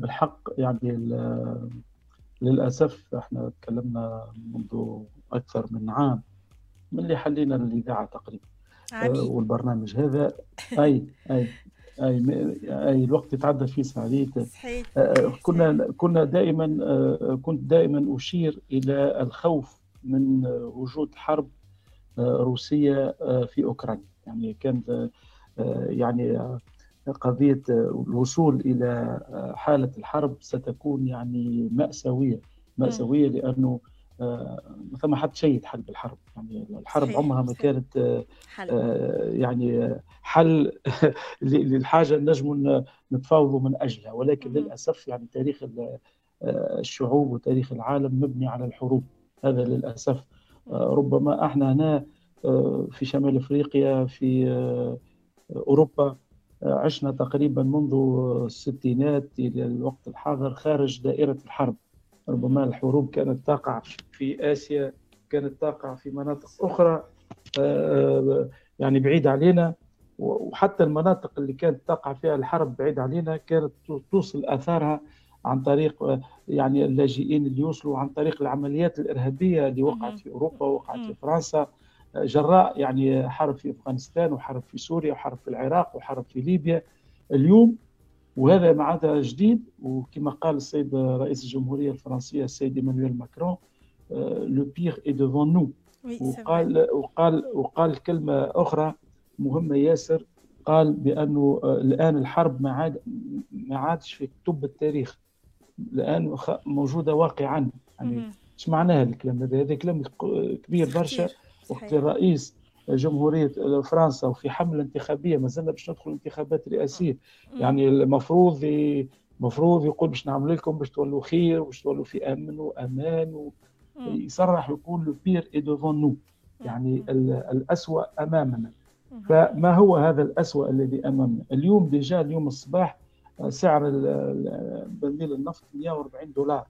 بالحق يعني للأسف إحنا تكلمنا منذ أكثر من عام من اللي حلينا الاذاعه تقريبا. عميد. والبرنامج هذا أي أي أي أي الوقت يتعدى فيه ساعات. صحيح. كنا كنا دائما كنت دائما أشير إلى الخوف من وجود حرب روسية في أوكرانيا. يعني كان يعني قضية الوصول إلى حالة الحرب ستكون يعني مأساوية. مأساوية لأنه ما ثم حد شيء حل بالحرب يعني الحرب صحيح، عمرها ما. كانت حل. آه، يعني حل للحاجة نجم نتفاوضوا من أجلها. ولكن. للأسف يعني تاريخ ال- آه، الشعوب وتاريخ العالم مبني على الحروب. هذا للأسف. آه، ربما إحنا هنا آه، في شمال إفريقيا في آه، أوروبا آه، عشنا تقريبا منذ الستينات إلى الوقت الحاضر خارج دائرة الحرب ربما الحروب كانت تقع في آسيا كانت تقع في مناطق أخرى آه، يعني بعيد علينا وحتى المناطق اللي كانت تقع فيها الحرب بعيد علينا كانت توصل آثارها عن طريق آه، يعني اللاجئين اللي يوصلوا عن طريق العمليات الإرهابية اللي. وقعت في أوروبا ووقعت مم. في فرنسا آه، جراء يعني حرب في أفغانستان وحرب في سوريا وحرب في العراق وحرب في ليبيا اليوم وهذا معناتها جديد وكما قال السيد رئيس الجمهورية الفرنسية السيد إيمانويل ماكرون لو بيغ اي devant نو. وقال وقال وقال كلمة أخرى مهمة ياسر قال بأنه آه، الآن الحرب ما عاد ما عادش في كتب التاريخ الآن موجودة واقعا يعني. إيش معناها الكلام هذا هذا كلام كبير برشا. وقت صحيح. الرئيس جمهورية فرنسا وفي حملة انتخابية ما زلنا باش ندخل انتخابات رئاسيه مم. يعني المفروض المفروض يقول باش نعمل لكم باش تولوا خير باش تولوا في أمن وأمان مم. ويصرح يقول le pire est devant nous يعني الأسوأ أمامنا. فما هو هذا الأسوأ الذي أمامنا اليوم déjà اليوم الصباح آه، سعر برميل النفط 140 دولار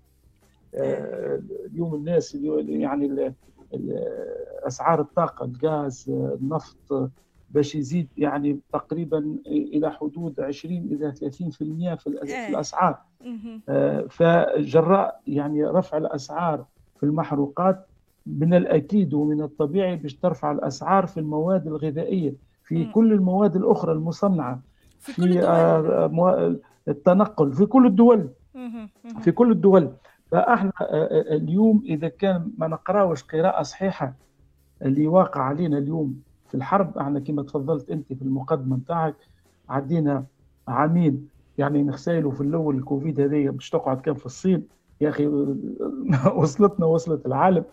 آه، اليوم الناس يعني ال- ال- أسعار الطاقة الغاز النفط باش يزيد يعني تقريبا إلى حدود 20 إلى 30% في إيه. الأسعار مهم. آه، فجراء يعني رفع الأسعار في المحروقات من الأكيد ومن الطبيعي باش ترفع الأسعار في المواد الغذائية في. كل المواد الأخرى المصنعة في كل في الدول آه، التنقل في كل الدول. في كل الدول فأحنا آه، آه، اليوم إذا كان ما نقراوش قراءة صحيحة اللي واقع علينا اليوم في الحرب أحنا كما تفضلت أنت في المقدمة نتاعك عدينا عامين يعني نخسايلوا في الأول الكوفيد هذه باش تقعد كان في الصين. يا أخي وصلتنا وصلت العالم.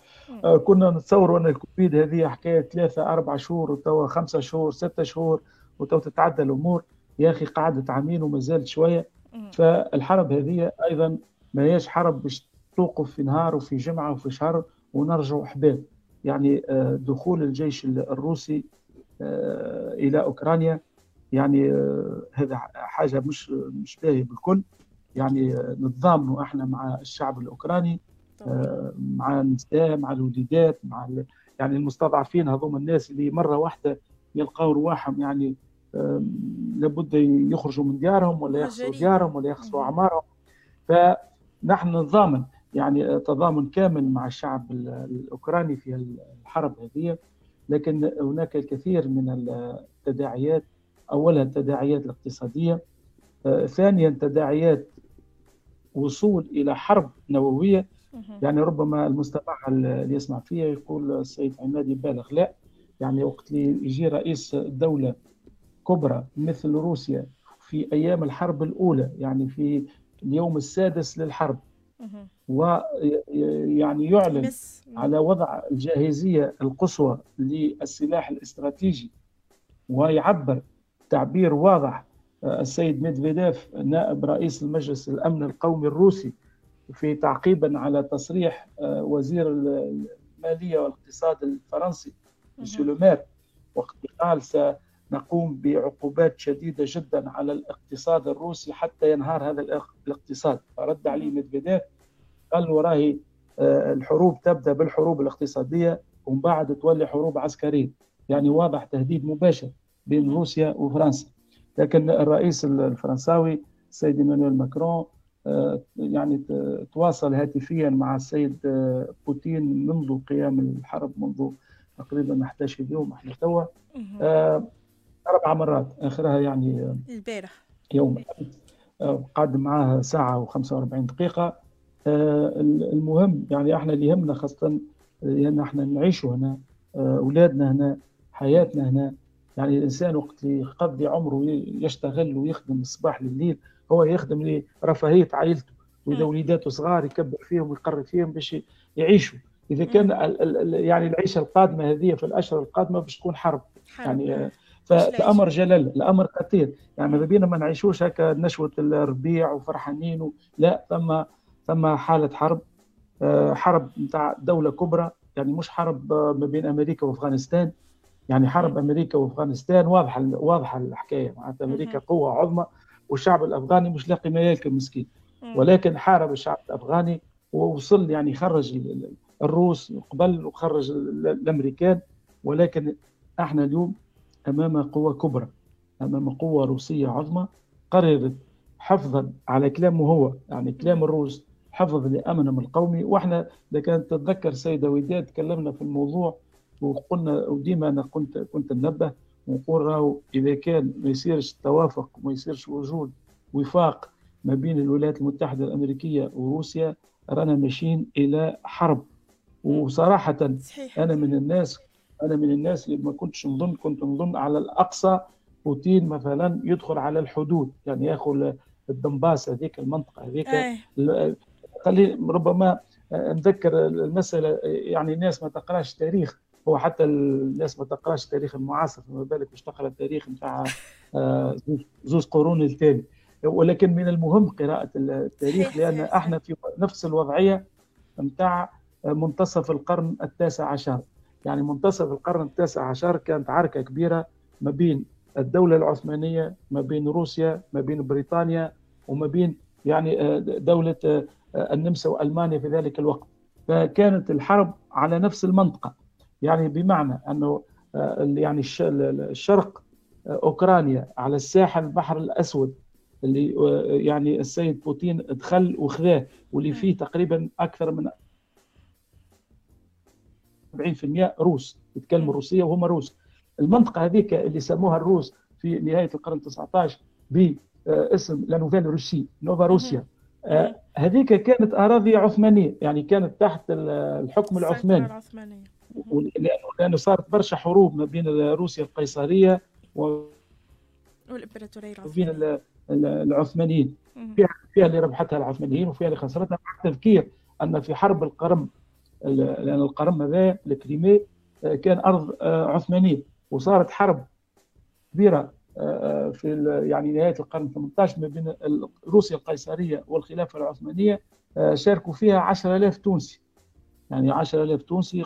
آه، كنا نتصور أن الكوفيد هذه حكاية ثلاثة أربع شهور وتوا خمسة شهور ستة شهور وتوا تتعدى الأمور. يا أخي قعدت عامين وما زالت شوية. فالحرب هذه أيضا ما هيش حرب باش توقف في نهار وفي جمعة وفي شهر ونرجعوا احباب يعني آه، دخول الجيش الروسي آه، إلى أوكرانيا يعني آه، هذا حاجة مش مش باهية بالكل يعني نتضامنوا إحنا مع الشعب الأوكراني طبعاً. مع النساء مع الوليدات مع ال- يعني المستضعفين هذوما الناس اللي مرة واحدة يلقاو رواحهم يعني لابد يخرجوا من ديارهم ولا يخسروا. ديارهم ولا يخسروا. أعمارهم فنحن نتضامن يعني تضامن كامل مع الشعب ال- الأوكراني في الحرب هذه لكن هناك الكثير من التداعيات اولا التداعيات الاقتصادية آه، ثانيا تداعيات وصول إلى حرب نووية. يعني ربما المستمع اللي يسمع فيها يقول السيد عماد يبالغ لا يعني وقت اللي يجي رئيس دولة كبرى مثل روسيا في أيام الحرب الأولى يعني في اليوم السادس للحرب. ويعني يعلن على وضع الجاهزية القصوى للسلاح الاستراتيجي ويعبر تعبير واضح آه، السيد ميدفيديف نائب رئيس المجلس الأمن القومي الروسي في تعقيبا على تصريح آه، وزير المالية والإقتصاد الفرنسي مسيو مهم. لو مير وقت قال سنقوم بعقوبات شديدة جدا على الاقتصاد الروسي حتى ينهار هذا الاق- الاقتصاد فرد عليه. ميدفيديف قال له راهي آه، الحروب تبدأ بالحروب الاقتصادية ومن بعد تولي حروب عسكرية يعني واضح تهديد مباشر بين. روسيا وفرنسا لكن الرئيس الفرنساوي السيد إيمانويل ماكرون يعني تواصل هاتفيا مع السيد بوتين منذ قيام الحرب منذ تقريبا 11 يوم إحنا توا أربع مرات آخرها يعني البارح يوم. قعد معاه ساعة و45 دقيقة. المهم يعني إحنا اللي يهمنا خاصة لأن إحنا نعيشوا هنا أولادنا هنا حياتنا هنا. يعني الإنسان وقت اللي يقضي عمره يشتغل ويخدم الصباح لليل هو يخدم لرفاهية عائلته. وإذا وليداته صغار يكبر فيهم ويقرر فيهم باش يعيشوا. إذا كان يعني العيشة القادمة هذه في الأشهر القادمة باش تكون حرب, حرب. يعني فالامر جلل الأمر خطير. يعني ماذا بينا ما نعيشوش هكا نشوة الربيع وفرحانين و... لا ثم ثم حالة حرب. حرب نتاع دولة كبرى. يعني مش حرب ما بين أمريكا وأفغانستان. يعني حرب أمريكا وأفغانستان. واضحة واضحة الحكاية. معناتها أمريكا قوة عظمى والشعب الأفغاني مش لاقي ما ياكل مسكين. ولكن حارب الشعب الأفغاني ووصل يعني خرج الروس قبل وخرج الأمريكان. ولكن إحنا اليوم أمام قوة كبرى أمام قوة روسية عظمى قررت حفظا على كلامه هو يعني كلام الروس حفظ لامنهم القومي وإحنا إذا كانت تتذكر سيدة وداد تكلمنا في الموضوع وقلنا وديما أنا كنت كنت ننبه ونقول راهو إذا كان ما يصيرش توافق وما يصيرش وجود وفاق ما بين الولايات المتحدة الأمريكية وروسيا رانا ماشيين إلى حرب وصراحة صحيح. أنا من الناس أنا من الناس اللي ما كنتش نظن كنت نظن على الأقصى بوتين مثلا يدخل على الحدود يعني ياخذ الدنباس هذيك المنطقة هذيك. خلي ربما نذكر المسألة يعني الناس ما تقراش تاريخ هو حتى الناس ما تقراش التاريخ المعاصر فما بالك باش تقرأ التاريخ نتاع زوز قرون التالي ولكن من المهم قراءة التاريخ لأن إحنا في نفس الوضعية نتاع منتصف القرن التاسع عشر. يعني منتصف القرن التاسع عشر كانت عركة كبيرة ما بين الدولة العثمانية ما بين روسيا ما بين بريطانيا وما بين يعني دولة النمسا وألمانيا في ذلك الوقت. فكانت الحرب على نفس المنطقة. يعني بمعنى أنه يعني الشرق أوكرانيا على الساحل البحر الأسود اللي يعني السيد بوتين دخل وخذاه واللي فيه تقريبا أكثر من 40% روس يتكلموا الروسية وهم روس. المنطقة هذيك اللي سموها الروس في نهاية القرن 19 باسم لا نوفيل روسي نوفا روسيا هذيك كانت أراضي عثمانية يعني كانت تحت الحكم العثماني. لأنه صارت برشا حروب ما بين روسيا القيصرية و والإمبراطورية العثمانية. العثمانيين. فيها فيها اللي ربحتها العثمانيين وفيها اللي خسرتها مع التذكير أن في حرب القرم لأن القرم هذا الكريمي كان أرض عثمانية وصارت حرب كبيرة في يعني نهاية القرن 18 ما بين روسيا القيصرية والخلافة العثمانية شاركوا فيها 10000 تونسي. يعني 10000 تونسي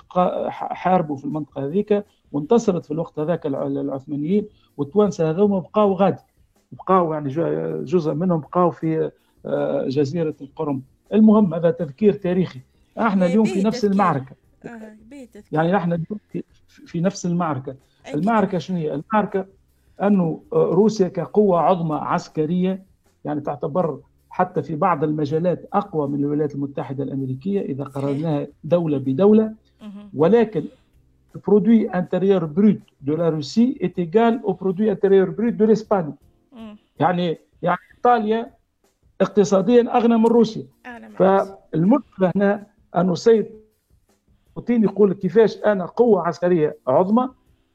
حاربوا في المنطقة هذيك وانتصرت في الوقت هذاك العثمانيين والتوانسه هذوما بقاو غادي. بقاو يعني جزء منهم بقاو في جزيرة القرم. المهم هذا تذكير تاريخي. إحنا اليوم في نفس المعركة. يعني إحنا اليوم في نفس المعركة. المعركة شنو هي؟ المعركة أنه روسيا كقوة عظمى عسكرية يعني تعتبر حتى في بعض المجالات أقوى من الولايات المتحدة الأمريكية إذا قارناها دولة بدولة. ولكن ال produit intérieur brut de la Russie est égal au produit intérieur brut de l'Espagne. يعني يعني إيطاليا اقتصاديا أغنى من روسيا. فالمشكلة هنا انه السيد بوتين يقول كيفاش أنا قوة عسكرية عظمى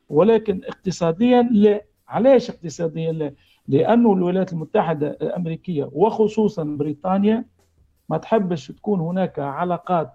ولكن اقتصاديا لا. علاش اقتصاديا لا؟ لأنه الولايات المتحدة الأمريكية وخصوصا بريطانيا ما تحبش تكون هناك علاقات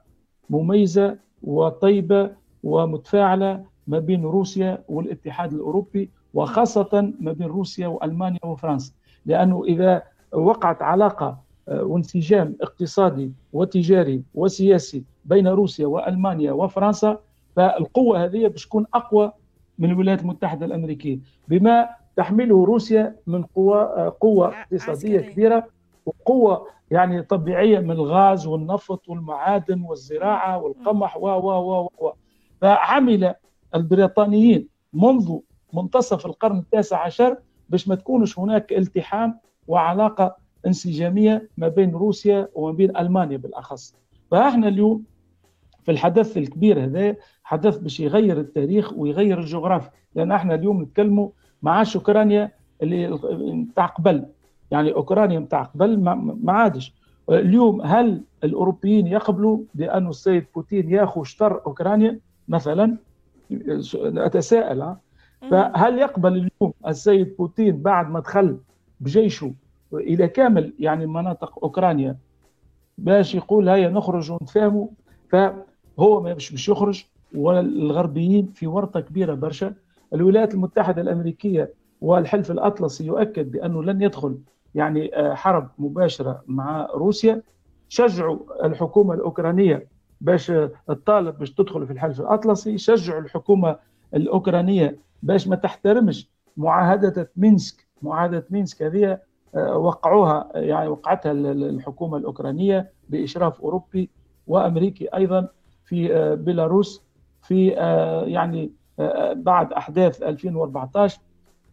مميزة وطيبة ومتفاعلة ما بين روسيا والاتحاد الأوروبي وخاصة ما بين روسيا وألمانيا وفرنسا. لأنه إذا وقعت علاقة وانسجام اقتصادي وتجاري وسياسي بين روسيا وألمانيا وفرنسا فالقوة هذه باش تكون أقوى من الولايات المتحدة الأمريكية بما تحمله روسيا من قوة قوة اقتصادية كبيرة وقوة يعني طبيعية من الغاز والنفط والمعادن والزراعة والقمح و و و و. فعمل البريطانيين منذ منتصف القرن التاسع عشر باش ما تكونش هناك التحام وعلاقة انسجامية ما بين روسيا وما بين ألمانيا بالأخص. فإحنا اليوم في الحدث الكبير هذا حدث باش يغير التاريخ ويغير الجغرافيا. لأن إحنا اليوم نتكلموا ما عادش أوكرانيا اللي نتاع قبل. يعني أوكرانيا نتاع قبل ما عادش. اليوم هل الأوروبيين يقبلوا بأن السيد بوتين ياخذ شطر أوكرانيا؟ مثلا أتساءل فهل يقبل اليوم السيد بوتين بعد ما دخل بجيشه إلى كامل يعني مناطق أوكرانيا. باش يقول هيا نخرج ونتفاهموا فهو مش باش يخرج والغربيين في ورطة كبيرة برشا. الولايات المتحدة الأمريكية والحلف الأطلسي يؤكد بأنه لن يدخل يعني آه، حرب مباشرة مع روسيا. شجعوا الحكومة الأوكرانية باش تطالب باش تدخل في الحلف الأطلسي. شجعوا الحكومة الأوكرانية باش ما تحترمش معاهدة مينسك. معاهدة مينسك هذه آه، وقعوها يعني وقعتها الحكومة الأوكرانية بإشراف أوروبي وأمريكي أيضا في آه، بيلاروس في يعني بعد أحداث 2014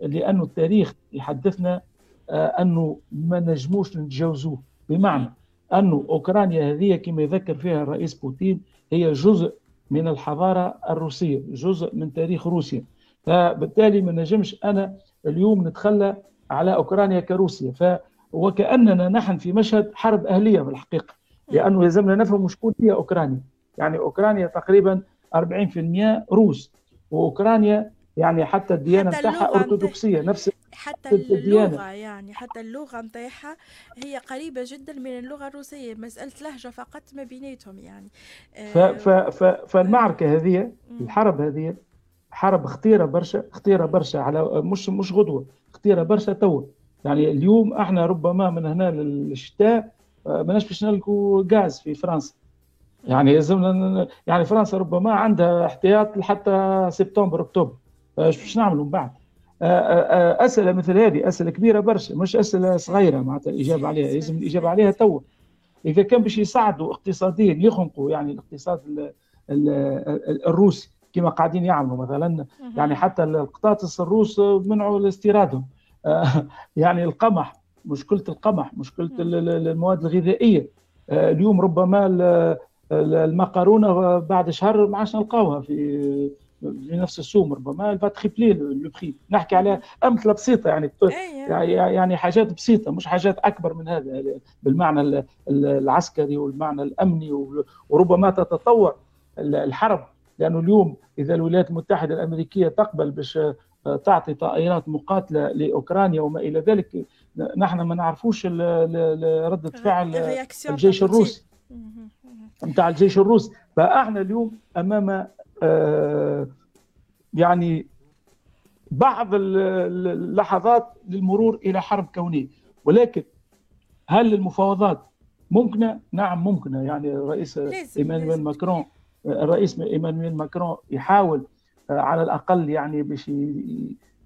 لأنه التاريخ يحدثنا آه، أنه ما نجموش نتجاوزوه بمعنى انه أوكرانيا هذه كما يذكر فيها الرئيس بوتين هي جزء من الحضارة الروسية، جزء من تاريخ روسيا. فبالتالي ما نجمش أنا اليوم نتخلى على أوكرانيا كروسيا. ف وكأننا نحن في مشهد حرب أهلية في الحقيقة لأنه يلزمنا نفهم شكون هي أوكرانيا. يعني أوكرانيا تقريبا 40% روس وأوكرانيا يعني حتى الديانة نتاعها أرثوذكسية نفس حتى اللغة يعني حتى اللغة نتاعها هي قريبة جدا من اللغة الروسية مسألة لهجة فقط ما بيناتهم يعني. ف ف ف فالمعركة هذه الحرب هذه حرب خطيرة برشا خطيرة برشا على مش مش غدوة خطيرة برشا توا يعني اليوم إحنا ربما من هنا للشتاء آه، ماناش باش نلقوا غاز في فرنسا. يعني لازمنا يعني فرنسا ربما عندها احتياط لحتى سبتمبر أكتوبر. إيش باش نعملوا من بعد؟ آه، آه، آه، أسئلة مثل هذه أسئلة كبيرة برشا مش أسئلة صغيرة معناتها الاجابه عليها لازم الإجابة عليها توا إذا كان باش يساعدوا اقتصاديا يخنقوا يعني الاقتصاد الروسي كما قاعدين يعملوا مثلا يعني حتى القطاطس الروس منعوا استيرادهم يعني القمح مشكلة القمح مشكلة المواد الغذائية. اليوم ربما المقارونه بعد شهر ما عادش نلقاوها في في نفس السوم ربما تريبلي لو بري نحكي على أمثلة بسيطة يعني يعني حاجات بسيطة مش حاجات أكبر من هذا بالمعنى العسكري والمعنى الأمني وربما تتطور الحرب. لأنه اليوم إذا الولايات المتحدة الأمريكية تقبل باش تعطي طائرات مقاتلة لأوكرانيا وما إلى ذلك نحن ما نعرفوش ردة فعل الجيش الروسي. نتاع الجيش الروسي. فإحنا اليوم أمام آه، يعني بعض اللحظات للمرور إلى حرب كونية. ولكن هل المفاوضات ممكنة؟ نعم ممكنة. يعني الرئيس إيمانويل ماكرون الرئيس إيمانويل ماكرون يحاول آه، على الأقل يعني باش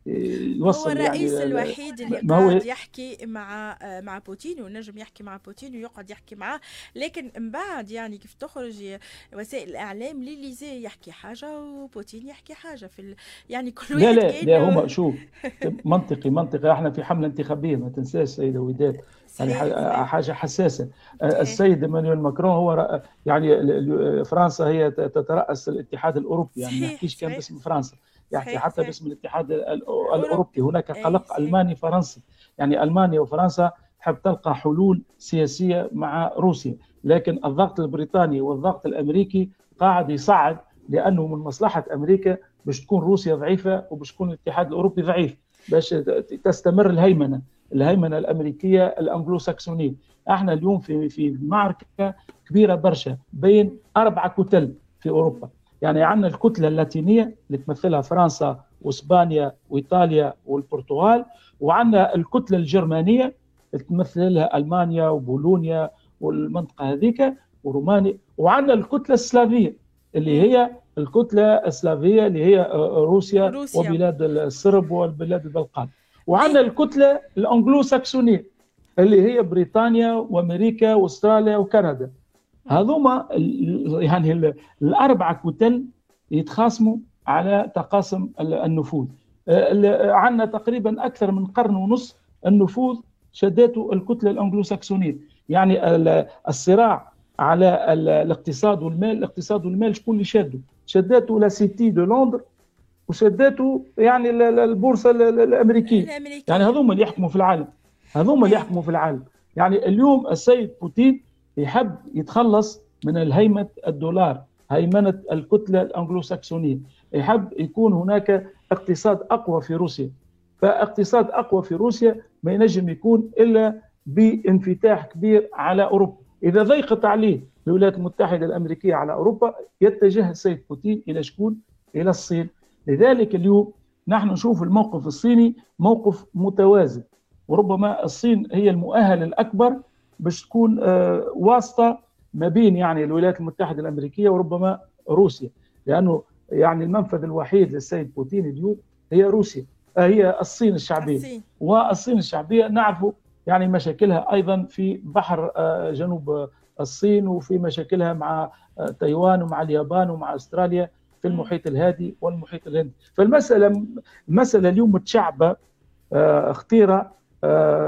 يوصل هو الرئيس يعني الوحيد اللي قاعد يحكي مع مع بوتين ونجم يحكي مع بوتين ويقعد يحكي معاه لكن من بعد يعني كيف تخرج وسائل الإعلام ليليزي يحكي حاجة وبوتين يحكي حاجة في ال... يعني كل واحد لا لا لا هما شوف منطقي منطقي. إحنا في حملة انتخابية ما تنساش سيدة وداد. يعني حاجة حساسة. السيد إيمانويل ماكرون هو يعني فرنسا هي تترأس الاتحاد الأوروبي يعني ما يحكيش كان باسم فرنسا. يحكي حتى باسم الاتحاد الأوروبي. هناك قلق ألماني فرنسي يعني ألمانيا وفرنسا تحب تلقى حلول سياسية مع روسيا. لكن الضغط البريطاني والضغط الأمريكي قاعد يصعد لأنه من مصلحة أمريكا باش تكون روسيا ضعيفة وباش تكون الاتحاد الأوروبي ضعيف باش تستمر الهيمنة. الهيمنة الأمريكية الانجلو ساكسونيه إحنا اليوم في في معركة كبيرة برشا بين أربع كتل في أوروبا. يعني عندنا الكتلة اللاتينية اللي تمثلها فرنسا وإسبانيا وإيطاليا والبرتغال وعندنا الكتلة الجرمانية اللي تمثلها ألمانيا وبولونيا والمنطقة هذيك ورومانيا. وعندنا الكتلة السلافية اللي هي الكتلة السلافية اللي هي روسيا, روسيا. وبلاد الصرب والبلاد البلقان. وعندنا الكتلة الانجلو ساكسونيه اللي هي بريطانيا وأمريكا وأستراليا وكندا. هذوما يعني الأربعة كتل يتخاصموا على تقاسم النفوذ. عندنا تقريبا أكثر من قرن ونص النفوذ شدته الكتلة الانجلو ساكسونيه يعني الصراع على الاقتصاد والمال الاقتصاد والمال شكون اللي شاده شدته la City de لندن وشدته يعني البورصة الأمريكية. يعني هذوما اللي يحكموا في العالم. هذوما اللي يحكموا في العالم. يعني اليوم السيد بوتين يحب يتخلص من الهيمنه الدولار هيمنة الكتلة الانجلو ساكسونيه يحب يكون هناك اقتصاد أقوى في روسيا. فاقتصاد أقوى في روسيا ما ينجم يكون إلا بانفتاح كبير على أوروبا. إذا ضيقت عليه الولايات المتحدة الأمريكية على أوروبا يتجه السيد بوتين إلى شكون؟ إلى الصين. لذلك اليوم نحن نشوف الموقف الصيني موقف متوازن. وربما الصين هي المؤهل الأكبر باش تكون آه، واسطة ما بين يعني الولايات المتحدة الأمريكية وربما روسيا. لأنه يعني المنفذ الوحيد للسيد بوتين اليوم هي روسيا آه، هي الصين الشعبية. الصين. والصين الشعبية نعرف يعني مشاكلها أيضا في بحر آه، جنوب الصين وفي مشاكلها مع تايوان ومع اليابان ومع أستراليا. في المحيط الهادي والمحيط الهندي. فالمسألة المساله اليوم متشعبة خطيرة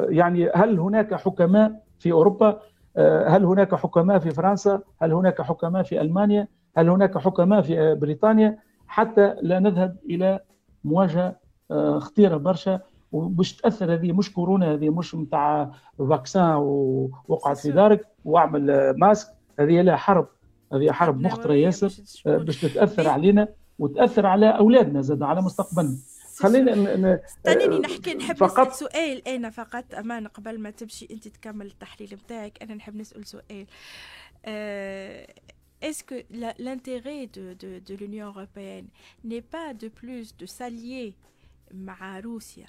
يعني هل هناك حكماء في أوروبا؟ آه، هل هناك حكماء في فرنسا؟ هل هناك حكماء في ألمانيا؟ هل هناك حكماء في آه، بريطانيا؟ حتى لا نذهب إلى مواجهة آه، خطيرة برشا وباش تأثر هذه مش كورونا هذه مش نتاع فاكسان ووقعت في دارك واعمل ماسك هذه لا حرب. هذه حرب مخطرة ياسر باش تتأثر علينا وتأثر على أولادنا زاد على مستقبلنا. خلينا استنيني نحكي نحب فقط نسأل سؤال أنا فقط أمان قبل ما تمشي أنت تكمل التحليل نتاعك أنا نحب نسأل سؤال. Est-ce que l'intérêt de, de, de l'Union européenne n'est pas de plus de s'allier مع روسيا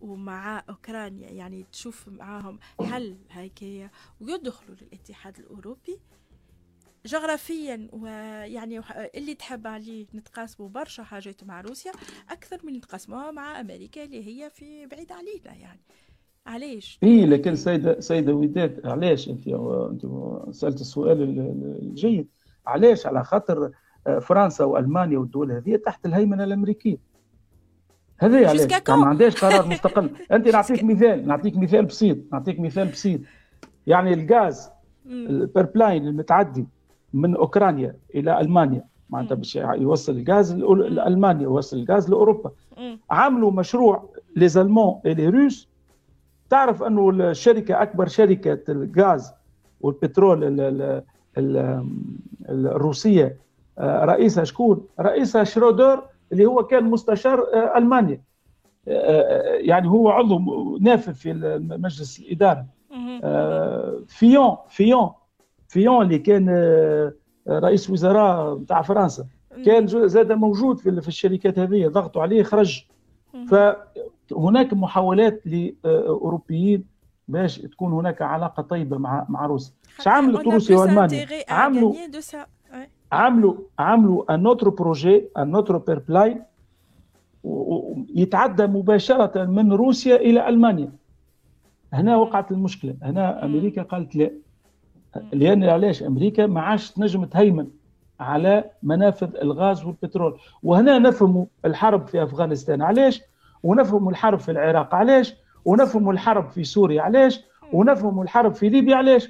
ومع أوكرانيا؟ يعني تشوف معاهم حل هيك ويدخلوا للاتحاد الأوروبي جغرافيا ويعني اللي تحب عليه نتقاسموا برشا حاجات مع روسيا أكثر من نتقاسموها مع أمريكا اللي هي في بعيد علينا يعني. علاش؟ إي لكن سيدة سيدة وداد علاش أنت أنت سألت السؤال الجيد. علاش؟ على خاطر آه، فرنسا وألمانيا والدول هذه تحت الهيمنة الأمريكية. هذه علاش؟ ما عندهاش قرار مستقل. أنت نعطيك مثال نعطيك مثال بسيط نعطيك مثال بسيط. يعني الغاز ال pipeline المتعدي من أوكرانيا إلى ألمانيا. معناتها باش يوصل الغاز لألمانيا يوصل الغاز لأوروبا. عملوا مشروع les Allemands les Russes. تعرف أنه الشركة أكبر شركة الغاز والبترول الروسية آه، رئيسها شكون؟ رئيسها شرودر اللي هو كان مستشار آه، ألمانيا. آه، يعني هو عضو نافذ في مجلس الإدارة. فيون فيون. فيون اللي كان آه، رئيس وزراء بتاع فرنسا. كان زاد موجود في الشركات هذه ضغطوا عليه خرج. فهناك محاولات لأوروبيين باش تكون هناك علاقة طيبة مع مع روسيا. إيش عملت روسيا والمانيا عملوا عملوا عملوا un autre projet un autre pipeline يتعدى مباشرة من روسيا إلى ألمانيا. هنا وقعت المشكلة. هنا أمريكا قالت لا. لأن علاش؟ أمريكا ما عادش تنجم تهيمن على منافذ الغاز والبترول. وهنا نفهموا الحرب في أفغانستان. علاش؟ ونفهموا الحرب في العراق. علاش؟ ونفهموا الحرب في سوريا. علاش؟ ونفهموا الحرب في ليبيا. علاش؟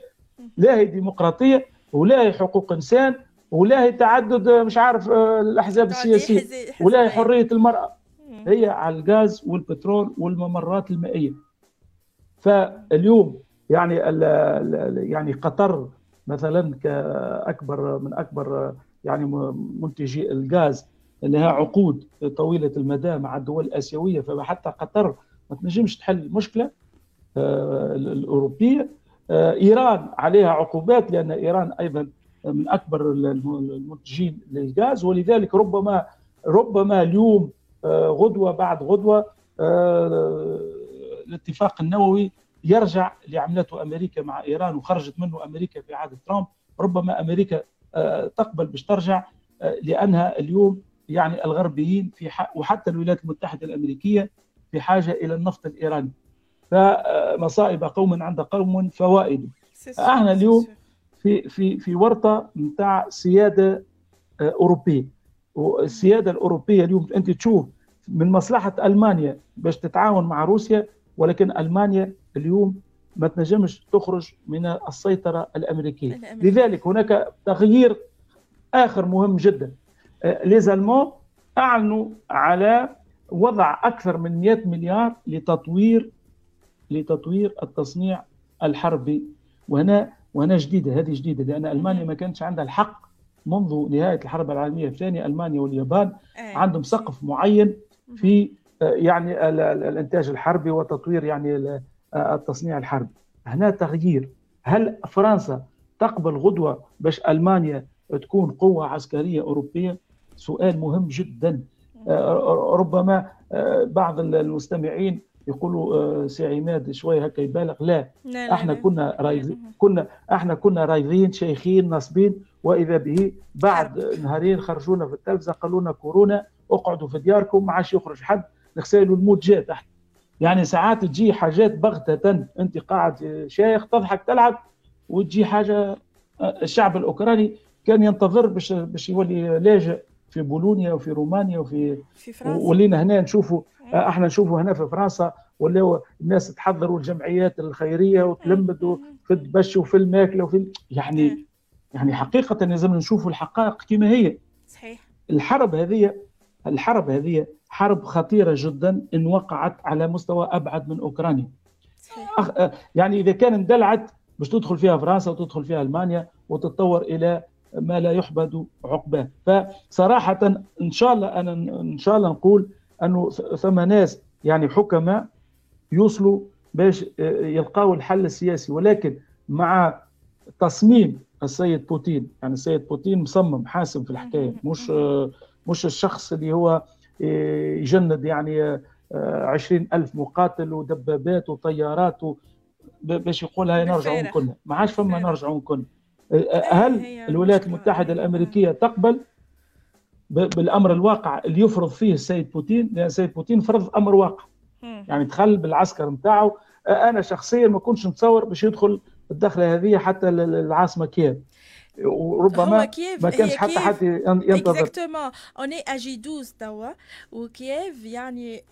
لا هي ديمقراطية ولا هي حقوق إنسان ولا هي تعدد مش عارف آه، الأحزاب السياسية ولا هي حرية المرأة. هي على الغاز والبترول والممرات المائية. فاليوم يعني يعني قطر مثلا كأكبر من أكبر يعني منتجي الغاز لها عقود طويلة المدى مع الدول الآسيوية فحتى قطر ما تنجمش تحل المشكلة آه، الأوروبية. آه، إيران عليها عقوبات لأن إيران أيضا من أكبر المنتجين للغاز ولذلك ربما ربما اليوم آه، غدوة بعد غدوة الاتفاق النووي يرجع لعملته أمريكا مع إيران وخرجت منه أمريكا في عهد ترامب. ربما أمريكا آه، تقبل باش ترجع آه، لأنها اليوم يعني الغربيين في وحتى الولايات المتحدة الأمريكية في حاجة إلى النفط الإيراني. فمصائب قوم عند قوم فوائد. أحنا اليوم في في في ورطة نتاع سيادة آه، أوروبية. والسيادة الأوروبية اليوم أنت تشوف من مصلحة ألمانيا باش تتعاون مع روسيا ولكن ألمانيا اليوم ما تنجمش تخرج من السيطرة الأمريكية. الأمريكي. لذلك هناك تغيير آخر مهم جدا. ليزالمون أعلنوا على وضع أكثر من 100 مليار لتطوير لتطوير التصنيع الحربي. وهنا وهنا جديدة هذه جديدة لأن ألمانيا ما كانتش عندها الحق منذ نهاية الحرب العالمية الثانية ألمانيا واليابان عندهم سقف معين في يعني الإنتاج الحربي وتطوير يعني التصنيع الحربي. هنا تغيير. هل فرنسا تقبل غدوة باش ألمانيا تكون قوة عسكرية أوروبية؟ سؤال مهم جدا. ربما بعض المستمعين يقولوا سي عماد شوية هكا يبالغ. لا, لا إحنا لا. كنا رايضين كنا إحنا كنا رايضين شيخين ناصبين. وإذا به بعد نهارين خرجونا في التلفزة قالوا لنا كورونا اقعدوا في دياركم ما عادش يخرج حد. نغسلوا الموت جاء تحت. يعني ساعات تجي حاجات بغتة أنت قاعد شيخ تضحك تلعب وتجي حاجة الشعب الأوكراني كان ينتظر باش باش يولي لاجئ في بولونيا وفي رومانيا وفي في فرنسا. ولينا هنا نشوفوا إحنا نشوفوا هنا في فرنسا ولاو الناس تحضروا الجمعيات الخيرية وتلمدوا في الدبش وفي الماكلة وفي يعني يعني حقيقة لازم نشوفوا الحقائق كما هي. صحيح. الحرب هذه الحرب هذه حرب خطيرة جدا إن وقعت على مستوى أبعد من أوكرانيا. صحيح. يعني إذا كان اندلعت باش تدخل فيها فرنسا وتدخل فيها ألمانيا وتتطور إلى ما لا يحبد عقباه. فصراحة إن شاء الله أنا إن شاء الله نقول أنه ثم ناس يعني حكماء يوصلوا باش يلقاوا الحل السياسي. ولكن مع تصميم السيد بوتين يعني السيد بوتين مصمم حاسم في الحكاية مش مش الشخص اللي هو يجند يعني عشرين ألف مقاتل ودبابات وطيارات باش يقول هاي نرجعوا كلنا. ما عادش فما نرجعوا كلنا. هل الولايات المتحدة الأمريكية تقبل بالأمر الواقع اللي يفرض فيه السيد بوتين؟ لأن السيد بوتين فرض أمر واقع. يعني دخل بالعسكر نتاعه أنا شخصيا ما كنتش نتصور باش يدخل الدخلة هذه حتى العاصمة كييف. وربما ما كانش حتى حد ينتظر. exactement on est à J 12 توا وكييف يعني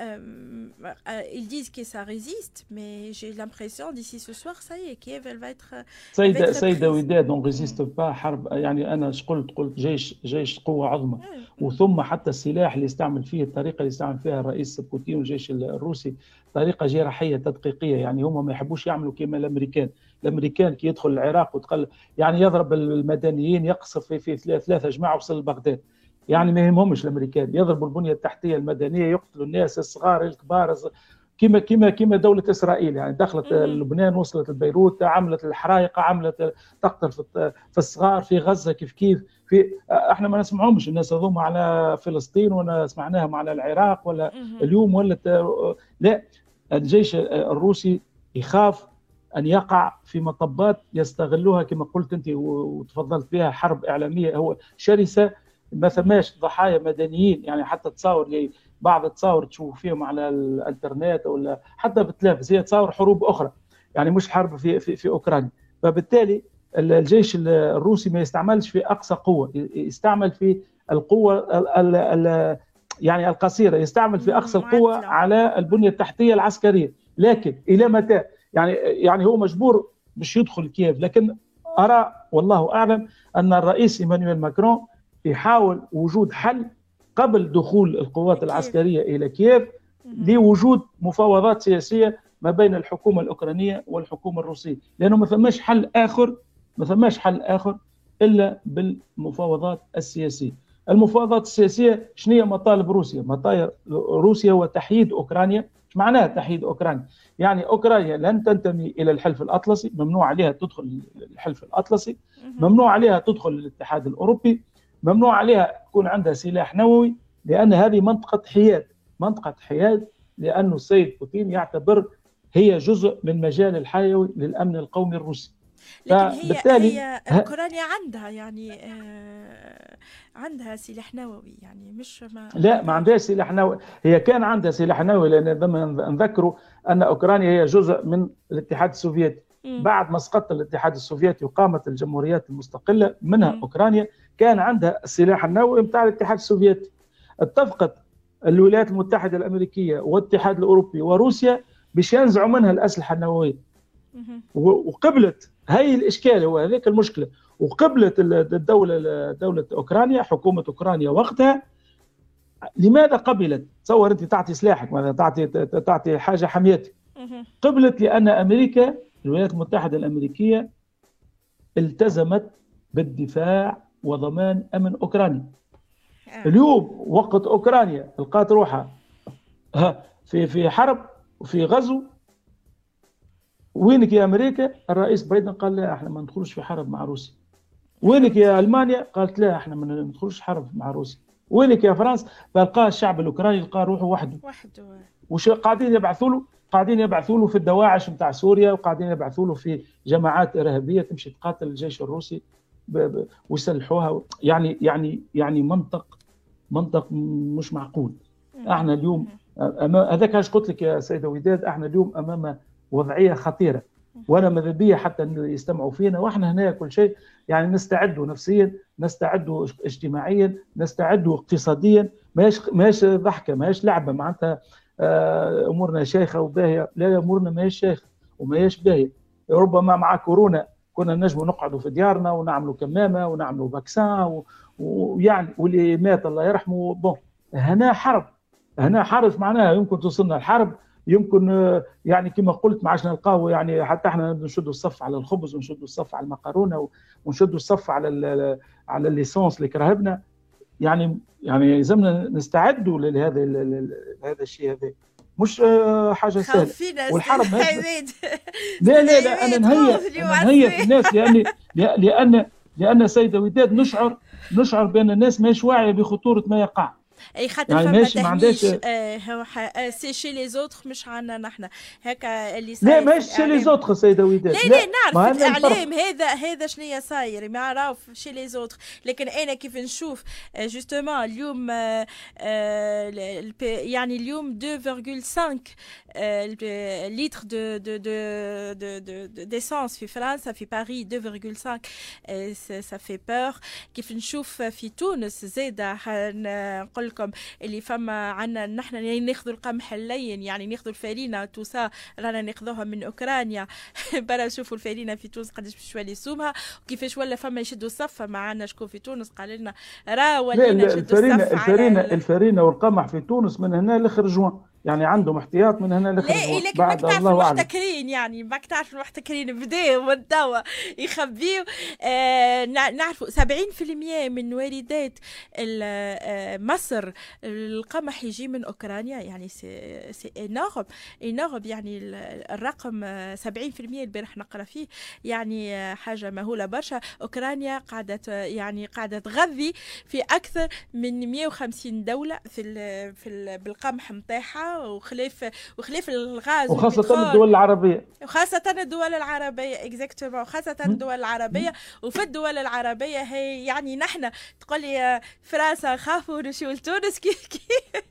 ils disent que ça résiste mais j'ai l'impression d'ici ce soir ça y est Kiev elle va être سيدة سيدة وداد on résiste pas حرب يعني أنا إيش قلت قلت جيش جيش قوة عظمى وثم حتى السلاح اللي استعمل فيه الطريقة اللي استعمل فيها الرئيس بوتين والجيش الروسي طريقة جراحية تدقيقية يعني هم ما يحبوش يعملوا كما الامريكان الأمريكان كي يدخل العراق وتقل يعني يضرب المدنيين يقصف في في ثلاثة جماعة وصل لبغداد. يعني ما يهمهمش الأمريكان يضربوا البنية التحتية المدنية يقتلوا الناس الصغار الكبار كما كما كما دولة إسرائيل. يعني دخلت لبنان وصلت لبيروت عملت الحرائق عملت تقتل في الصغار في غزة كيف كيف؟ في إحنا ما نسمعهمش. الناس هذوما على فلسطين ولا سمعناهم على العراق ولا اليوم ولا لا الجيش الروسي يخاف أن يقع في مطبات يستغلوها كما قلت أنت وتفضلت بها حرب إعلامية. هو شرسة ما ثماش ضحايا مدنيين يعني حتى تصاور بعض التصاور تشوف فيهم على الإنترنت ولا حتى بالتلفز هي تصاور حروب أخرى يعني مش حرب في في, في أوكرانيا. فبالتالي الجيش الروسي ما يستعملش في أقصى قوة يستعمل في القوة ال ال يعني القصيرة يستعمل في أقصى القوه على البنية التحتية العسكرية. لكن إلى متى؟ يعني يعني هو مجبور باش يدخل كييف. لكن أرى والله أعلم أن الرئيس إيمانويل ماكرون يحاول وجود حل قبل دخول القوات العسكرية إلى كييف لوجود مفاوضات سياسية ما بين الحكومة الأوكرانية والحكومة الروسية. لأنه ما ثماش حل آخر ما ثماش حل آخر إلا بالمفاوضات السياسية. المفاوضات السياسية شنو هي؟ مطالب روسيا. مطالب روسيا هو تحييد أوكرانيا معناه تحييد أوكرانيا. يعني أوكرانيا لن تنتمي إلى الحلف الأطلسي ممنوع عليها تدخل الحلف الأطلسي ممنوع عليها تدخل الاتحاد الأوروبي ممنوع عليها يكون عندها سلاح نووي لأن هذه منطقة حياد. منطقة حياد لأنه السيد بوتين يعتبر هي جزء من مجال الحيوي للأمن القومي الروسي. لكن هي هي اوكرانيا عندها يعني آه عندها سلاح نووي يعني مش ما لا ما عندهاش سلاح نووي. هي كان عندها سلاح نووي لأن نذكروا أن أوكرانيا هي جزء من الاتحاد السوفيتي. م. بعد ما سقط الاتحاد السوفيتي وقامت الجمهوريات المستقلة منها م. أوكرانيا كان عندها السلاح النووي بتاع الاتحاد السوفيتي. اتفقت الولايات المتحدة الأمريكية والاتحاد الأوروبي وروسيا باش ينزعوا منها الأسلحة النووية. وقبلت هاي الإشكال هو هذيك المشكلة وقبلت الدولة دولة أوكرانيا حكومة أوكرانيا وقتها لماذا قبلت؟ تصور أنت تعطي سلاحك مثلا تعطي تعطي حاجة حميتك قبلت لأن أمريكا الولايات المتحدة الأمريكية التزمت بالدفاع وضمان أمن أوكرانيا آه. اليوم وقت أوكرانيا لقات روحها في في حرب وفي غزو وينك يا أمريكا؟ الرئيس بايدن قال لا إحنا ما ندخلوش في حرب مع روسيا. وينك يا ألمانيا؟ قالت لا إحنا ما ندخلوش حرب مع روسيا. وينك يا فرنسا؟ فلقى الشعب الأوكراني لقى روحه وحده. وحده. وش قاعدين يبعثوا له؟ قاعدين يبعثوا له في الدواعش نتاع سوريا وقاعدين يبعثوا له في جماعات إرهابية تمشي تقاتل الجيش الروسي ويسلحوها. يعني يعني يعني منطق منطق مش معقول. إحنا اليوم هذاك علاش قلت لك يا سيدة وداد إحنا اليوم أمام وضعية خطيرة. وأنا ماذا بيا حتى يستمعوا فينا وإحنا هنا كل شيء يعني نستعد نفسيا نستعد اجتماعيا نستعد اقتصاديا. ماهيش ماهيش ضحكة ماهيش لعبة معناتها آه، أمورنا شيخة وباهية. لا أمورنا ماهيش شيخة وماهيش باهية. ربما مع كورونا كنا نجموا نقعدوا في ديارنا ونعملوا كمامة ونعملوا فاكسان ويعني واللي مات الله يرحمه. بون هنا حرب. هنا حرب معناها يمكن توصلنا الحرب يمكن آه، يعني كما قلت ما عادش نلقاو يعني حتى إحنا نشدوا الصف على الخبز ونشدوا الصف على المقارونه ونشدوا الصف على على الليسونس اللي كرهبنا. يعني يعني لازمنا نستعدوا لهذا هذا الشيء هذا. مش آه، حاجة سهلة. والحرب لا لا لا أنا نهيئ أنا نهيئ الناس لأن لأن لأن سيدة وداد نشعر نشعر بأن الناس ماهيش واعية بخطورة ما يقع. أي خاطر يعني ماشي ما عندهاش آه c'est chez les autres مش عندنا نحن هكا اللي صاير لا ماشي chez les زوتر سيدة وداد. لا لا نعرف الإعلام هذا هذا شنو صاير ما عرف chez les autres لكن أنا كيف نشوف justement آه، اليوم آه، آه، يعني اليوم 2.5 لتر de de de de d'essence في فرنسا في باريس 2.5 ça fait peur كيف نشوف في تونس زاده نقول لكم اللي فما عنا نحن ناخذ القمح اللين يعني ناخذ الفارينه tout ça رانا ناخذوها من أوكرانيا. برا نشوفوا الفارينه في تونس قداش باش تولي سومها وكيفاش ولا فما يشدوا الصفه معنا شكون في تونس قال لنا راه ولينا نشدوا الفارينه الفارينه الفارينه والقمح في تونس من هنا لآخر جوان. يعني عندهم احتياط من هنا لخرج لا لكن بعد تعرف المحتكرين يعني ما تعرف المحتكرين بداوا من توا يخبيوا آه نعرفوا 70% من واردات آه، مصر القمح يجي من أوكرانيا يعني c'est c'est énorme énorme يعني الرقم 70% البارح نقرأ فيه يعني آه، حاجة مهولة برشا. أوكرانيا قاعدة يعني قاعدة تغذي في أكثر من 150 دولة في في ال بالقمح نتاعها وخلاف وخلاف الغاز وخاصة الدول العربية. وخاصة الدول العربية exactement وخاصة الدول العربية. وفي الدول العربية هي يعني نحن تقول لي فرنسا خافوا نمشيو لتونس كيف كيف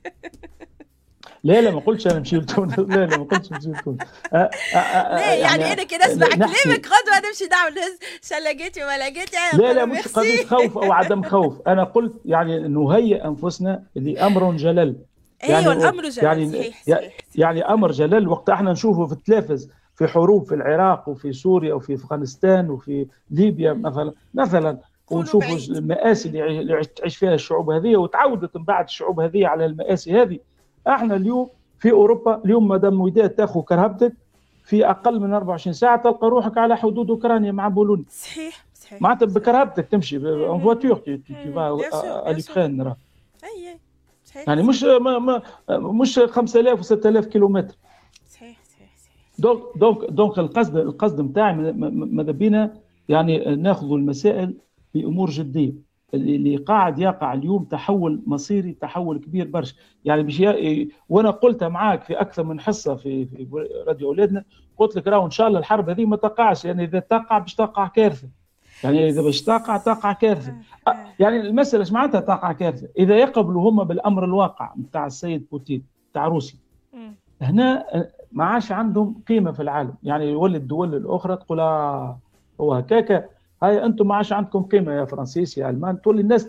لا لا ما قلتش أنا نمشي لتونس لا لا ما قلتش نمشي لتونس لا يعني, يعني أنا كي نسمع كلامك. غدوة نمشي نعمل شلقيتي وما لقيتي؟ لا لا مش قضية خوف أو عدم خوف. أنا قلت يعني نهيئ أنفسنا لأمر جلل. يعني أيوه الأمر جلال. يعني صحيح صحيح. يعني أمر جلال وقت إحنا نشوفه في التلفز في حروب في العراق وفي سوريا وفي أفغانستان وفي ليبيا مثلا مثلا ونشوف المآسي اللي تعيش فيها الشعوب هذه وتعودت من بعد الشعوب هذه على المآسي هذه. إحنا اليوم في أوروبا اليوم ما دام وداد تاخذ كرهبتك في أقل من 24 ساعة تلقى روحك على حدود أوكرانيا مع بولونيا. صحيح صحيح معناتها بكرهبتك تمشي en voiture tu vas l'Ukraine أي أي. صحيح يعني مش ما ما مش 5000 و 6000 كيلومتر. صحيح صحيح صحيح. donc donc donc القصد القصد نتاعي ماذا بينا؟ يعني ناخذ المسائل بأمور جدية. اللي قاعد يقع اليوم تحول مصيري تحول كبير برشا. يعني باش وأنا قلتها معاك في أكثر من حصة في في راديو أولادنا قلت لك راهو إن شاء الله الحرب هذه ما تقعش يعني إذا تقع باش تقع كارثة. يعني إذا باش تقع تقع كارثة. آه، آه. يعني المسألة إيش معناتها تقع كارثة. إذا يقبلوا هم بالأمر الواقع نتاع السيد بوتين نتاع روسيا. هنا آه، ما عادش عندهم قيمة في العالم. يعني يولي الدول الأخرى تقول هو هكاك هاي أنتم ما عادش عندكم قيمة يا فرنسيس يا ألمان. تولي الناس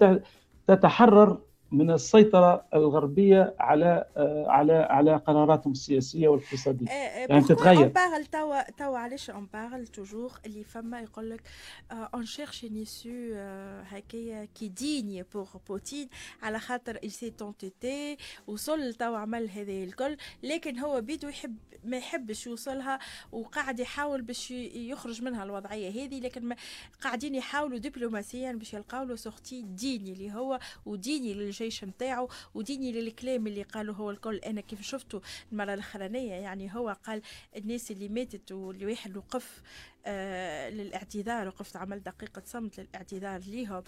تتحرر من السيطرة الغربية على على على قراراتهم السياسية والاقتصادية. يعني تتغير. parle توا توا علاش on parle toujours اللي فما يقول لك on cherche une issue هكايا qui est digne pour Poutine على خاطر s'est entêté وصل توا عمل هذه الكل لكن هو بيدو يحب ما يحبش يوصلها وقاعد يحاول باش يخرج منها الوضعية هذه لكن قاعدين يحاولوا دبلوماسيا باش يلقاو له sortie digne اللي هو و digne للجيش نتاعو و digne للكلام اللي قالوا هو الكل أنا كيف شفته المرة الأخرانية يعني هو قال الناس اللي ماتت واللي واحد وقف آه للاعتذار وقفت عمل دقيقة صمت للاعتذار ليهم.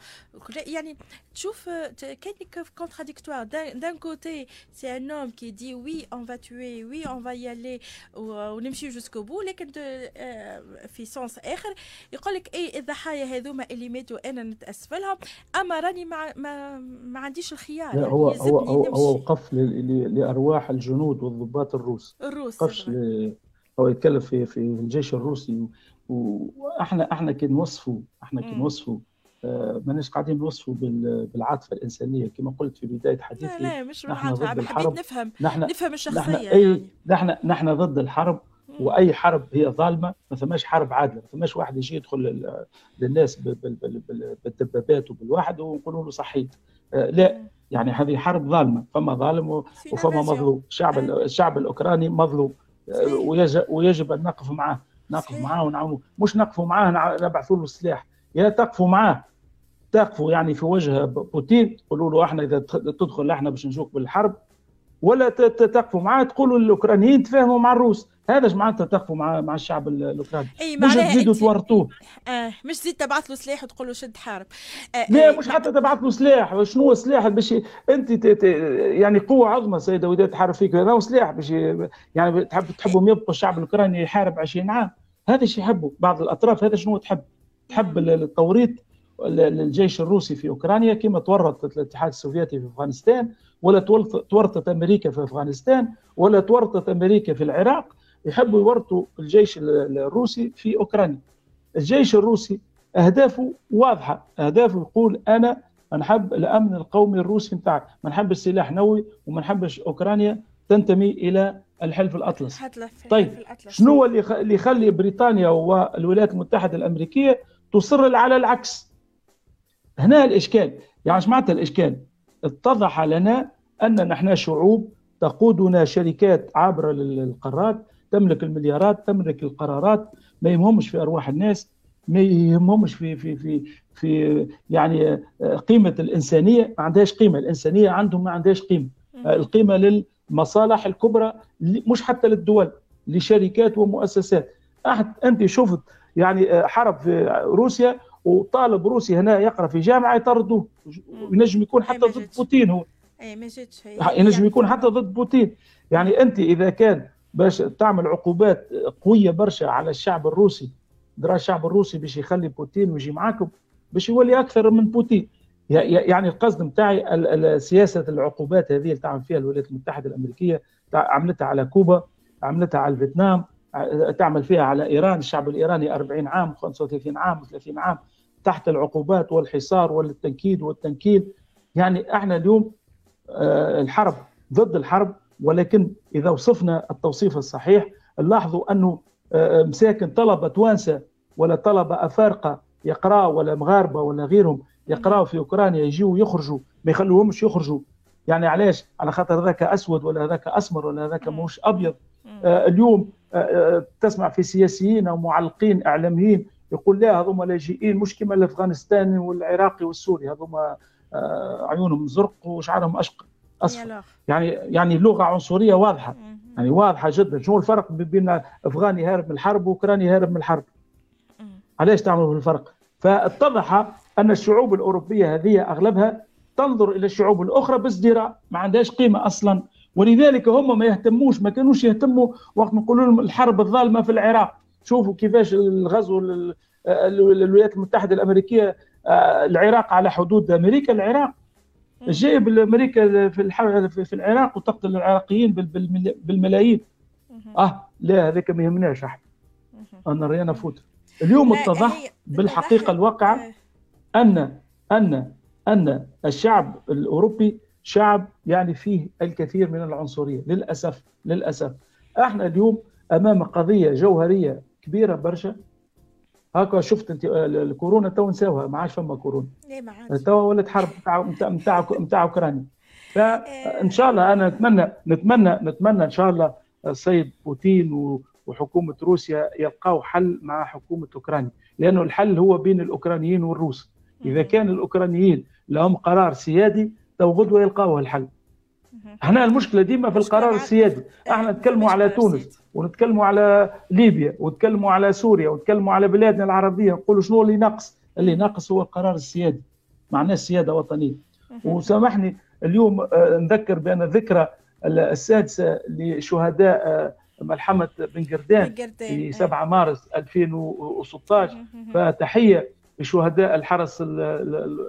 يعني تشوف كان contradictoire d'un côté c'est un homme qui dit oui on va tuer oui on va y aller ونمشي jusqu'au bout لكن آه في sens آخر يقول لك اي الضحايا هذوما اللي ماتوا أنا نتاسف لهم أما راني ما ما, ما عنديش الخيار. يعني هو هو هو, هو وقف لأرواح الجنود والضباط الروس. الروس وقفش هو يتكلم في في الجيش الروسي. وإحنا أحنا كي نوصفوا أحنا كي نوصفوا آه ماناش قاعدين نوصفوا بالعاطفة الإنسانية. كما قلت في بداية حديثي لا لا مش نحن ضد الحرب. نفهم نحن نفهم الشخصية نحن أي يعني. نحن نحن ضد الحرب وأي حرب هي ظالمة ما ثماش حرب عادلة. ما ثماش واحد يجي يدخل للناس بالدبابات وبالواحد ونقولوا له صحيت. آه لا يعني هذه حرب ظالمة. فما ظالم وفما مظلوم. الشعب الشعب الأوكراني مظلوم. ويجب, ويجب أن نقف معه. نقف معاه ونعاونوا. مش نقفوا معاه نبعثوا له السلاح. يا تقفوا معاه. تقفوا يعني في وجه بوتين. تقولوا له إحنا إذا تدخل إحنا باش نجوك بالحرب. ولا تقفوا معاه تقولوا للأوكرانيين تفاهموا مع الروس. هذا معناتها تقفوا مع مع الشعب الأوكراني. إي مش تزيدوا تورطوه آه مش تزيد تبعث له سلاح وتقول له شد حارب. آه لا آه مش حتى تبعث له سلاح. شنو هو السلاح باش أنت ت... يعني قوة عظمى سيدة وداد تحارب فيك. هذا سلاح باش يعني تحب تحبهم يبقوا الشعب الأوكراني يحارب 20 عام. هذا الشيء يحبه. بعض الأطراف هذا شنو تحب؟ تحب التوريط للجيش الروسي في أوكرانيا كما تورطت الاتحاد السوفيتي في أفغانستان ولا تورطت أمريكا في أفغانستان ولا تورطت أمريكا في العراق يحبوا يورطوا الجيش الروسي في أوكرانيا. الجيش الروسي أهدافه واضحة. أهدافه يقول أنا نحب الأمن القومي الروسي نتاعك. ما نحبش سلاح نووي وما نحبش أوكرانيا تنتمي إلى الحلف الاطلسي طيب شنو هو اللي يخلي بريطانيا والولايات المتحدة الأمريكية تصر على العكس؟ هنا الإشكال. يعني إيش معناتها الإشكال. اتضح لنا أن نحن شعوب تقودنا شركات عابره للقارات تملك المليارات تملك القرارات ما يهمهمش في أرواح الناس ما يهمهمش في في في في يعني قيمة الإنسانية. ما عندهاش قيمة الإنسانية عندهم ما عندهاش قيمة. القيمة للمصالح الكبرى مش حتى للدول لشركات ومؤسسات. أنت شفت يعني حرب في روسيا وطالب روسي هنا يقرأ في جامعة يطردوه ينجم يكون حتى ضد بوتين هو. اي ما جاتش. ينجم يكون حتى ضد بوتين. يعني أنت إذا كان باش تعمل عقوبات قوية برشا على الشعب الروسي درا الشعب الروسي باش يخلي بوتين ويجي معاكم باش يولي أكثر من بوتين. يعني القصد نتاعي سياسة العقوبات هذه اللي تعمل فيها الولايات المتحدة الأمريكية عملتها على كوبا عملتها على فيتنام تعمل فيها على إيران الشعب الإيراني 40 عام 35 عام 30 عام تحت العقوبات والحصار والتنكيد والتنكيل. يعني إحنا اليوم الحرب ضد الحرب ولكن إذا وصفنا التوصيف الصحيح نلاحظوا أنه مساكن طلبة توانسة ولا طلبة أفارقة يقراوا ولا مغاربة ولا غيرهم يقراوا في أوكرانيا يجيوا يخرجوا ما يخلوهمش يخرجوا. يعني علاش؟ على خاطر ذاك أسود ولا ذاك أسمر ولا ذاك مش أبيض. آه اليوم آه تسمع في سياسيين أو معلقين إعلاميين يقول لا هذوما لاجئين مش كما الأفغانستاني والعراقي والسوري هذوما آه عيونهم زرق وشعرهم أشقر. أصفر. يعني يعني لغة عنصرية واضحة. يعني واضحة جدا. شنو الفرق بين أفغاني هارب من الحرب وأوكراني هارب من الحرب؟ علاش تعملوا الفرق فاتضح أن الشعوب الأوروبية هذه أغلبها تنظر إلى الشعوب الأخرى بازدراء. ما عندهاش قيمة أصلا. ولذلك هم ما يهتموش ما كانوش يهتموا وقت نقولوا لهم الحرب الظالمة في العراق. شوفوا كيفاش الغزو الولايات المتحدة الأمريكية العراق على حدود أمريكا العراق جايب أمريكا في في العراق وتقتل العراقيين بالملايين. آه لا هذاك ما يهمناش أحد. أنا ريانا فوت اليوم اتضح بالحقيقة الواقعة ان ان أن الشعب الأوروبي شعب يعني فيه الكثير من العنصرية. للأسف للأسف. إحنا اليوم أمام قضية جوهرية كبيرة برشا. هكا شفت انت الكورونا تو نساوها ما عادش فما كورونا. تو ولات حرب نتاع نتاع نتاع أوكرانيا. فان شاء الله أنا نتمنى نتمنى نتمنى إن شاء الله السيد بوتين وحكومة روسيا يلقاو حل مع حكومة أوكرانيا. لأنه الحل هو بين الأوكرانيين والروس. إذا كان الأوكرانيين لهم قرار سيادي تو غدوة يلقاو الحل. هنا المشكلة ديما في القرار السيادي. أحنا نتكلموا على تونس. ونتكلموا على ليبيا ونتكلموا على سوريا ونتكلموا على بلادنا العربية نقولوا شنو اللي ناقص؟ اللي ناقص هو القرار السيادي معناه سياده وطنيه وسامحني اليوم آه، نذكر بأن الذكرى السادسة لشهداء آه، ملحمة بن قردان في 7 إيه. مارس 2016 فتحية لشهداء الحرس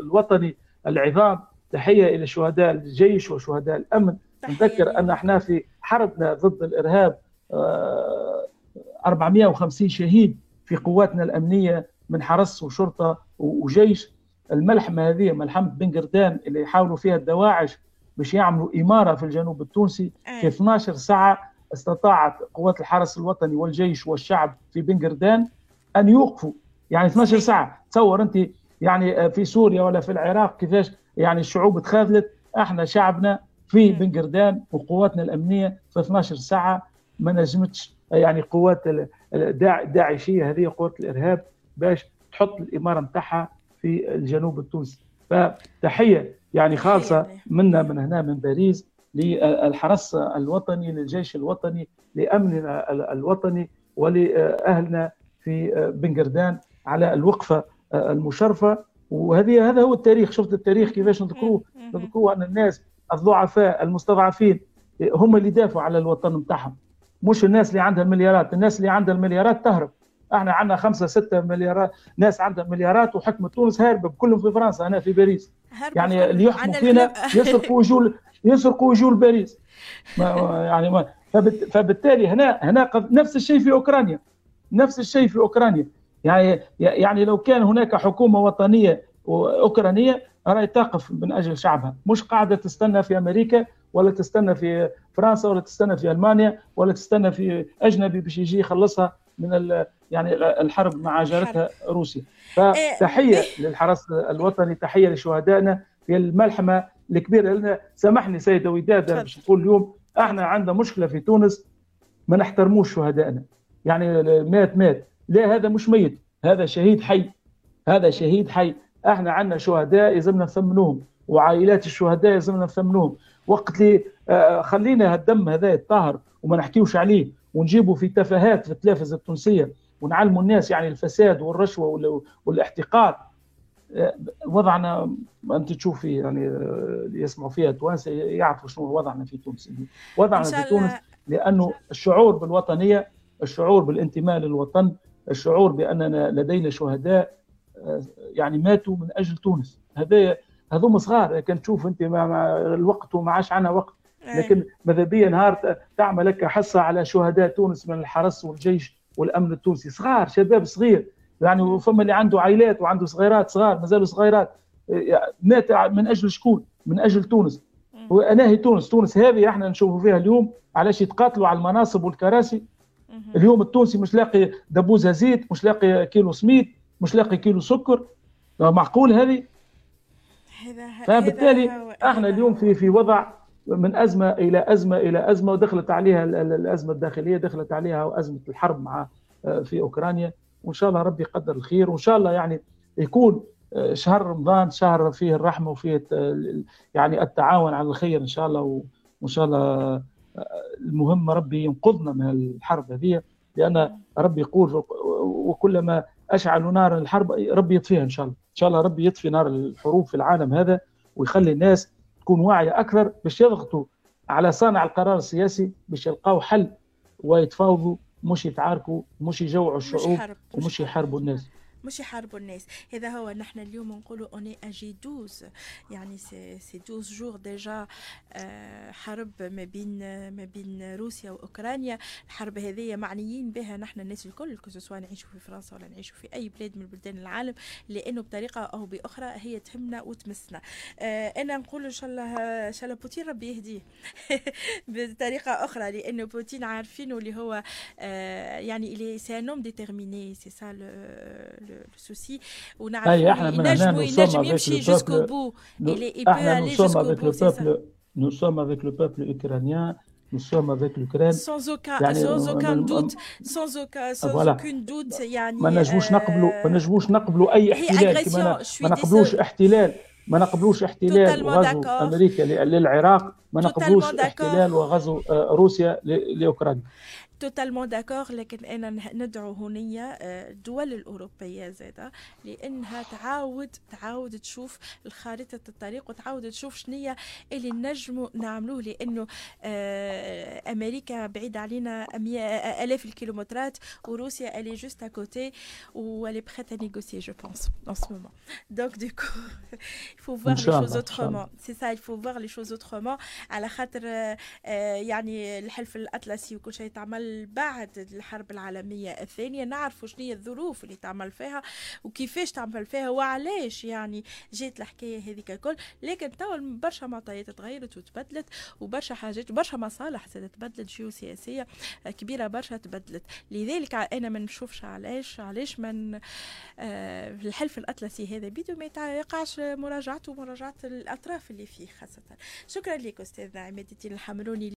الوطني العظام تحية إلى شهداء الجيش وشهداء الأمن. نذكر أن إحنا في حربنا ضد الإرهاب 450 آه، شهيد في قواتنا الأمنية من حرس وشرطة وجيش. الملحمة هذه ملحمة بن قردان اللي يحاولوا فيها الدواعش باش يعملوا إمارة في الجنوب التونسي. في 12 ساعة استطاعت قوات الحرس الوطني والجيش والشعب في بن قردان أن يوقفوا. يعني 12 ساعة. تصور أنت يعني في سوريا ولا في العراق كيفاش يعني الشعوب تخاذلت إحنا شعبنا في بن قردان وقواتنا الأمنية في 12 ساعة. ما نجمتش يعني قوات الداعشيه هذه قوات الإرهاب باش تحط الإمارة نتاعها في الجنوب التونسي. فتحية يعني خالصة منا من هنا من باريس للحرس الوطني للجيش الوطني لامننا الوطني ولأهلنا في بن قردان على الوقفة المشرفة. وهذه هذا هو التاريخ. شفت التاريخ كيفاش نذكروه؟ نذكروه أن الناس الضعفاء المستضعفين هم اللي دافعوا على الوطن بتاعهم مش الناس اللي عندها مليارات الناس اللي عندها المليارات تهرب. إحنا عندنا خمسة ستة مليارات ناس عندها مليارات وحكمة تونس هاربة كلهم في فرنسا هنا في باريس. يعني اللي يحكموا فينا يسرقوا وجول يسرقوا وجول باريس. ما يعني ما فبالتالي هنا هنا نفس الشيء في أوكرانيا. نفس الشيء في أوكرانيا. يعني يعني لو كان هناك حكومة وطنية أوكرانية راهي تقف من أجل شعبها. مش قاعدة تستنى في أمريكا ولا تستنى في فرنسا ولا تستنى في ألمانيا ولا تستنى في أجنبي باش يجي يخلصها من يعني الحرب مع جارتها روسيا. فتحيه للحرس الوطني تحية لشهدائنا في الملحمة الكبيرة لنا. سامحني سيد وداد باش نقول اليوم إحنا عندنا مشكلة في تونس ما نحترموش شهدائنا. يعني مات مات. لا هذا مش ميت. هذا شهيد حي. هذا شهيد حي. إحنا عندنا شهداء يلزمنا نثمنوهم وعائلات الشهداء يلزمنا نثمنوهم وقت اللي آه، خلينا هالدم هذا يتطهر وما نحكيوش عليه ونجيبه في تفاهات في التلفزة التونسية ونعلموا الناس يعني الفساد والرشوة والاحتقار. آه، وضعنا أنت تشوفي يعني آه، اللي يسمعوا فيها التوانسه يعرفوا شنو وضعنا في تونس. وضعنا في تونس لأنه الشعور بالوطنية الشعور بالانتماء للوطن الشعور بأننا لدينا شهداء آه، يعني ماتوا من أجل تونس. هذا هذوما صغار كان تشوف أنت مع الوقت وما عادش عندنا وقت. إيه. لكن ماذا بيا نهار تعمل لك حصة على شهداء تونس من الحرس والجيش والأمن التونسي. صغار شباب صغير. يعني فما اللي عنده عائلات وعنده صغيرات صغار مازالوا صغيرات. مات من أجل شكون؟ من أجل تونس. وناهي تونس تونس هذه إحنا نشوفوا فيها اليوم علاش يتقاتلوا على المناصب والكراسي. اليوم التونسي مش لاقي دبوزة زيت مش لاقي كيلو سميد مش لاقي كيلو سكر. معقول هذه؟ فبالتالي إحنا اليوم في في وضع من أزمة إلى أزمة إلى أزمة ودخلت عليها الأزمة الداخلية دخلت عليها أزمة الحرب مع آه، في أوكرانيا. وإن شاء الله ربي يقدر الخير وإن شاء الله يعني يكون آه، شهر رمضان شهر فيه الرحمة وفيه يعني التعاون على الخير إن شاء الله وإن شاء الله المهم ربي ينقذنا من الحرب هذه. لأن ربي يقول وكلما اشعلوا نار الحرب. ربي يطفيها إن شاء الله. إن شاء الله ربي يطفي نار الحروب في العالم هذا ويخلي الناس تكون واعية أكثر باش يضغطوا على صانع القرار السياسي باش يلقاو حل ويتفاوضوا مش يتعاركوا مش يجوعوا الشعوب ومش يحاربوا الناس. مش يحاربوا الناس. هذا هو نحن اليوم نقولوا اوني أجي 12 يعني c'est c'est 12 jours déjà حرب ما بين ما بين روسيا وأوكرانيا. الحرب هذه معنيين بها نحن الناس الكل سواء نعيشوا في فرنسا ولا نعيشوا في أي بلاد من بلدان العالم لأنه بطريقة أو بأخرى هي تهمنا وتمسنا. آه أنا نقول إن شاء الله إن شاء الله بوتين ربي يهديه بطريقة أخرى لأنه بوتين عارفينه اللي هو آه يعني c'est un déterminé c'est ça لو souci ونعرف ينجم ينجم يمشي jusqu'au bout il est il peut aller jusqu'au bout c'est ça nous sommes avec le peuple ukrainien nous sommes avec l'Ukraine sans aucun يعني sans aucun doute sans aucun sans voilà. aucun doute يعني ما نجموش نقبلوا ما نجموش نقبلوا اي احتلال كما ما نقبلوش احتلال ما نقبلوش احتلال وغزو امريكا للعراق ما نقبلوش احتلال وغزو روسيا لأوكرانيا. totalement d'accord لكن أنا ندعو هنيا الدول الأوروبية زادة لأنها تعاود تعاود تشوف الخارطه الطريق وتعاود تشوف شنية اللي نجموا نعملوه لأنه أمريكا بعيد علينا آلاف الكيلومترات وروسيا elle est juste à côté et elle est prête à négocier je pense en ce moment. Donc du coup il faut voir les choses autrement. C'est ça il faut voir les choses autrement. على خاطر يعني الحلف الأطلسي وكل شيء تعمل بعد الحرب العالمية الثانية. نعرفوا شنو الظروف اللي تعمل فيها وكيفاش تعمل فيها وعلاش يعني جات الحكاية هذيك الكل. لكن توا برشا معطيات تغيرت وتبدلت وبرشا حاجات وبرشا مصالح تبدلت جيوسياسية كبيرة برشا تبدلت. لذلك أنا ما نشوفش علاش علاش من آه الحلف الأطلسي هذا بيدو ما يقعش مراجعته ومراجعة الأطراف اللي فيه خاصة. شكرا لك أستاذ عماد الدين الحمروني